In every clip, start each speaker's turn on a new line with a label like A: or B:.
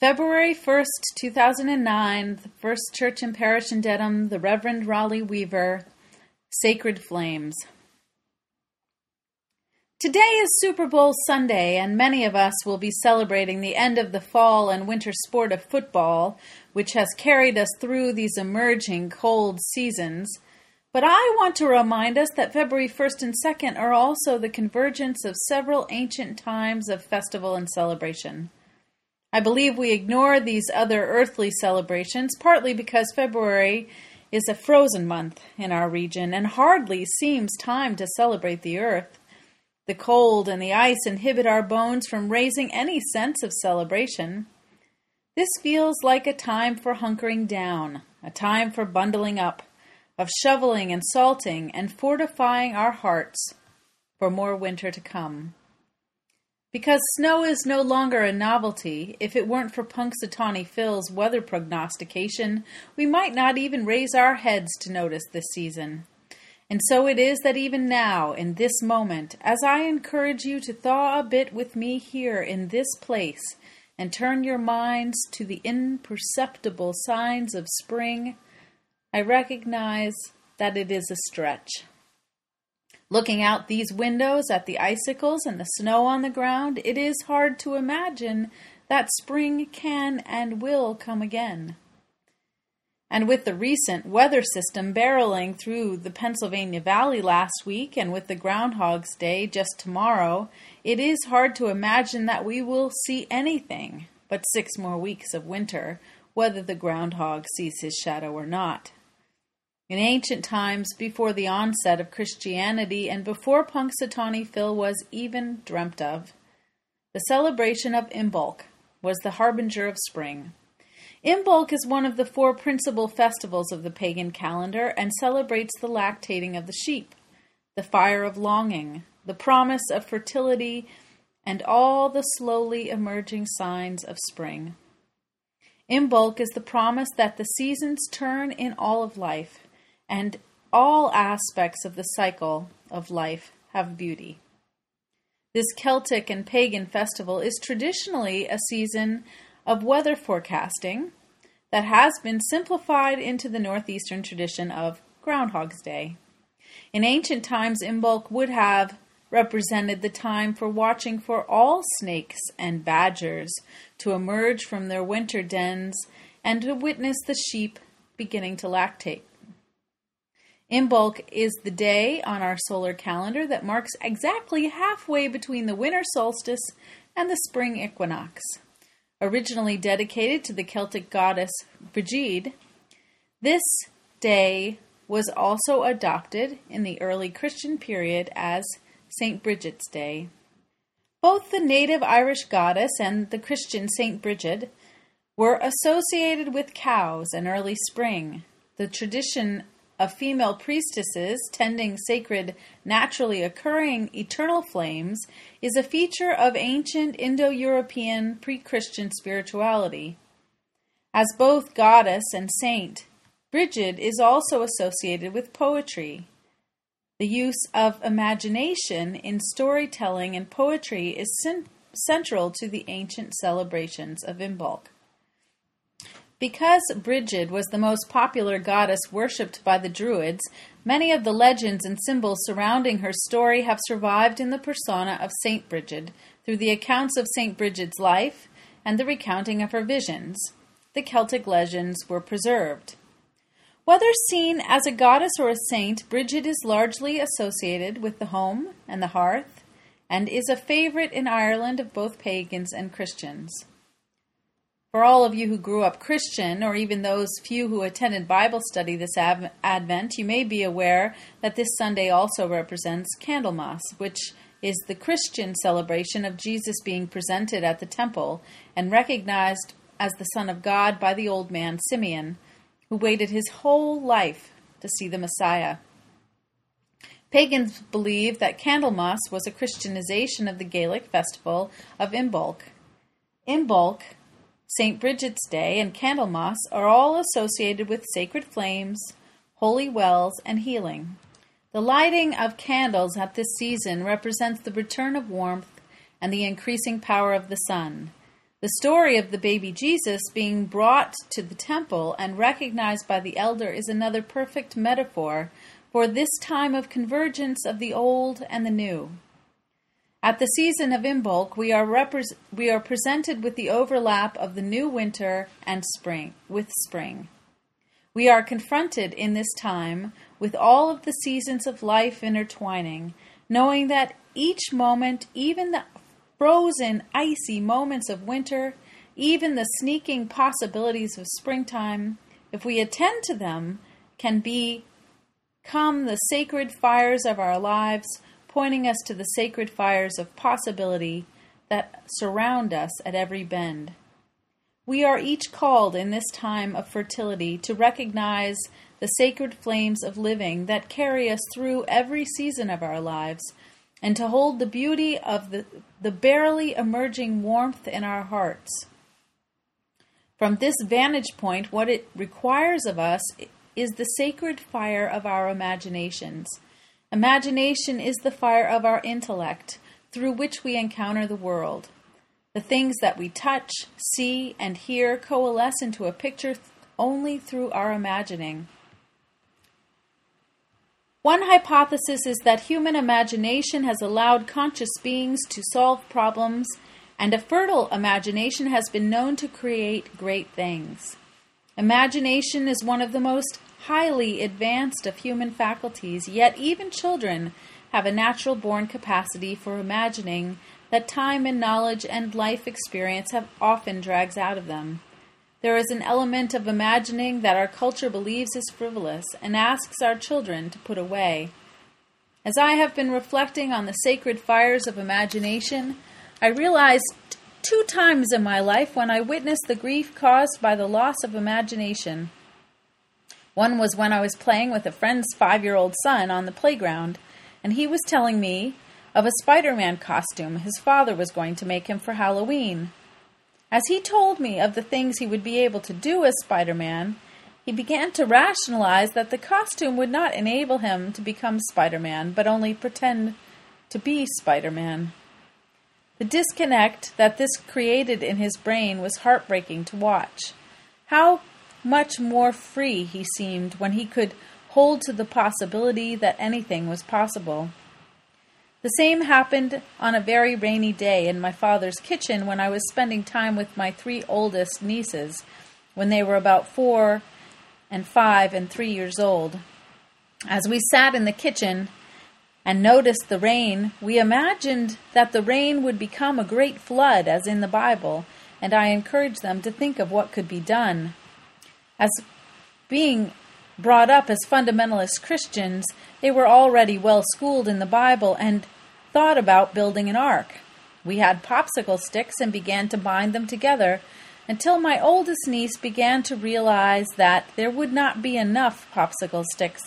A: February 1st, 2009, the First Church and Parish in Dedham, the Reverend Rali Weaver, Sacred Flames. Today is Super Bowl Sunday, and many of us will be celebrating the end of the fall and winter sport of football, which has carried us through these emerging cold seasons. But I want to remind us that February 1st and 2nd are also the convergence of several ancient times of festival and celebration. I believe we ignore these other earthly celebrations, partly because February is a frozen month in our region and hardly seems time to celebrate the earth. The cold and the ice inhibit our bones from raising any sense of celebration. This feels like a time for hunkering down, a time for bundling up, of shoveling and salting and fortifying our hearts for more winter to come. Because snow is no longer a novelty, if it weren't for Punxsutawney Phil's weather prognostication, we might not even raise our heads to notice this season. And so it is that even now, in this moment, as I encourage you to thaw a bit with me here in this place, and turn your minds to the imperceptible signs of spring, I recognize that it is a stretch. Looking out these windows at the icicles and the snow on the ground, it is hard to imagine that spring can and will come again. And with the recent weather system barreling through the Pennsylvania Valley last week, and with the Groundhog's Day just tomorrow, it is hard to imagine that we will see anything but six more weeks of winter, whether the groundhog sees his shadow or not. In ancient times, before the onset of Christianity and before Punxsutawney Phil was even dreamt of, the celebration of Imbolc was the harbinger of spring. Imbolc is one of the four principal festivals of the pagan calendar and celebrates the lactating of the sheep, the fire of longing, the promise of fertility, and all the slowly emerging signs of spring. Imbolc is the promise that the seasons turn in all of life and all aspects of the cycle of life have beauty. This Celtic and pagan festival is traditionally a season of weather forecasting that has been simplified into the Northeastern tradition of Groundhog's Day. In ancient times, Imbolc would have represented the time for watching for all snakes and badgers to emerge from their winter dens and to witness the sheep beginning to lactate. Imbolc is the day on our solar calendar that marks exactly halfway between the winter solstice and the spring equinox. Originally dedicated to the Celtic goddess Brigid, this day was also adopted in the early Christian period as St. Bridget's Day. Both the native Irish goddess and the Christian St. Bridget were associated with cows and early spring. The tradition of female priestesses tending sacred, naturally occurring eternal flames is a feature of ancient Indo European pre Christian spirituality. As both goddess and saint, Brigid is also associated with poetry. The use of imagination in storytelling and poetry is central to the ancient celebrations of Imbolc. Because Brigid was the most popular goddess worshipped by the Druids, many of the legends and symbols surrounding her story have survived in the persona of Saint Brigid through the accounts of Saint Brigid's life and the recounting of her visions. The Celtic legends were preserved. Whether seen as a goddess or a saint, Brigid is largely associated with the home and the hearth, and is a favorite in Ireland of both pagans and Christians. For all of you who grew up Christian, or even those few who attended Bible study this Advent, you may be aware that this Sunday also represents Candlemas, which is the Christian celebration of Jesus being presented at the temple and recognized as the Son of God by the old man Simeon, who waited his whole life to see the Messiah. Pagans believe that Candlemas was a Christianization of the Gaelic festival of Imbolc. Imbolc St. Bridget's Day, and Candlemas are all associated with sacred flames, holy wells, and healing. The lighting of candles at this season represents the return of warmth and the increasing power of the sun. The story of the baby Jesus being brought to the temple and recognized by the elder is another perfect metaphor for this time of convergence of the old and the new. At the season of Imbolc, we are repre- we are presented with the overlap of the new winter and spring with spring. We are confronted in this time with all of the seasons of life intertwining, knowing that each moment, even the frozen, icy moments of winter, even the sneaking possibilities of springtime, if we attend to them, can become the sacred fires of our lives pointing us to the sacred fires of possibility that surround us at every bend. We are each called in this time of fertility to recognize the sacred flames of living that carry us through every season of our lives, and to hold the beauty of the, the barely emerging warmth in our hearts. From this vantage point, what it requires of us is the sacred fire of our imaginations Imagination is the fire of our intellect through which we encounter the world. The things that we touch, see, and hear coalesce into a picture only through our imagining. One hypothesis is that human imagination has allowed conscious beings to solve problems, and a fertile imagination has been known to create great things. Imagination is one of the most highly advanced of human faculties, yet even children have a natural born capacity for imagining that time and knowledge and life experience have often drags out of them. There is an element of imagining that our culture believes is frivolous and asks our children to put away. As I have been reflecting on the sacred fires of imagination, I realized two times in my life when I witnessed the grief caused by the loss of imagination. One was when I was playing with a friend's five year old son on the playground, and he was telling me of a Spider Man costume his father was going to make him for Halloween. As he told me of the things he would be able to do as Spider Man, he began to rationalize that the costume would not enable him to become Spider Man, but only pretend to be Spider Man. The disconnect that this created in his brain was heartbreaking to watch. How much more free he seemed when he could hold to the possibility that anything was possible. The same happened on a very rainy day in my father's kitchen when I was spending time with my three oldest nieces when they were about four and five and three years old. As we sat in the kitchen and noticed the rain, we imagined that the rain would become a great flood, as in the Bible, and I encouraged them to think of what could be done as being brought up as fundamentalist Christians, they were already well schooled in the Bible and thought about building an ark. We had popsicle sticks and began to bind them together until my oldest niece began to realize that there would not be enough popsicle sticks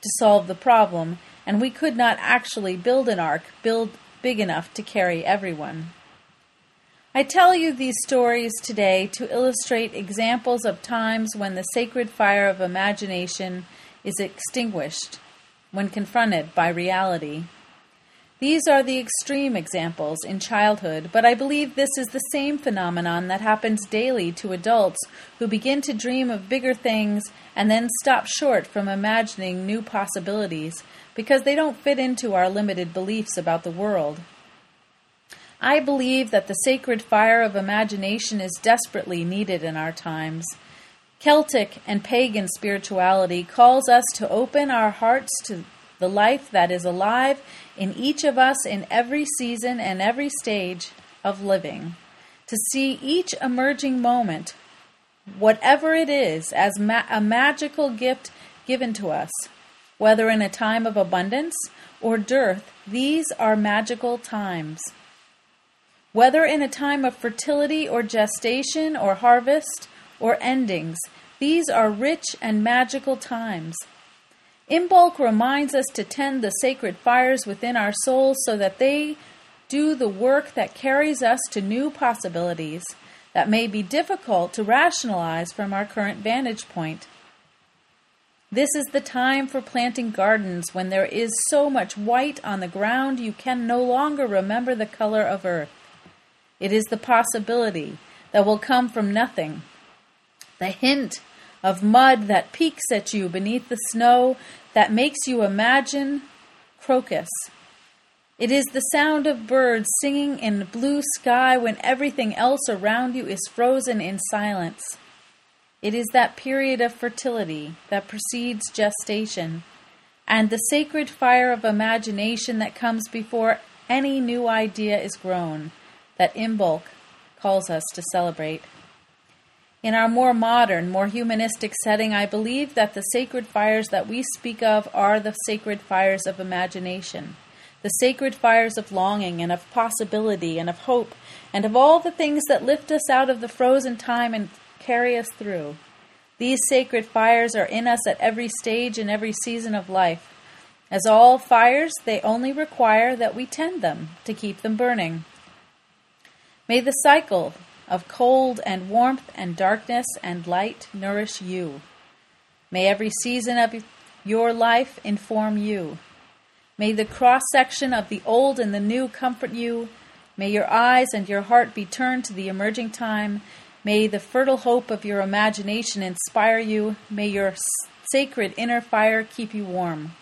A: to solve the problem, and we could not actually build an ark build big enough to carry everyone. I tell you these stories today to illustrate examples of times when the sacred fire of imagination is extinguished when confronted by reality. These are the extreme examples in childhood, but I believe this is the same phenomenon that happens daily to adults who begin to dream of bigger things and then stop short from imagining new possibilities because they don't fit into our limited beliefs about the world. I believe that the sacred fire of imagination is desperately needed in our times. Celtic and pagan spirituality calls us to open our hearts to the life that is alive in each of us in every season and every stage of living, to see each emerging moment, whatever it is, as ma- a magical gift given to us. Whether in a time of abundance or dearth, these are magical times. Whether in a time of fertility or gestation or harvest or endings, these are rich and magical times. Imbolc reminds us to tend the sacred fires within our souls so that they do the work that carries us to new possibilities that may be difficult to rationalize from our current vantage point. This is the time for planting gardens when there is so much white on the ground you can no longer remember the color of earth. It is the possibility that will come from nothing. The hint of mud that peeks at you beneath the snow that makes you imagine crocus. It is the sound of birds singing in blue sky when everything else around you is frozen in silence. It is that period of fertility that precedes gestation, and the sacred fire of imagination that comes before any new idea is grown, that Imbolc calls us to celebrate. In our more modern, more humanistic setting, I believe that the sacred fires that we speak of are the sacred fires of imagination, the sacred fires of longing and of possibility and of hope, and of all the things that lift us out of the frozen time and carry us through. These sacred fires are in us at every stage and every season of life. As all fires, they only require that we tend them to keep them burning. May the cycle of cold and warmth and darkness and light nourish you. May every season of your life inform you. May the cross section of the old and the new comfort you. May your eyes and your heart be turned to the emerging time. May the fertile hope of your imagination inspire you. May your sacred inner fire keep you warm.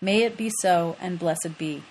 A: May it be so, and blessed be.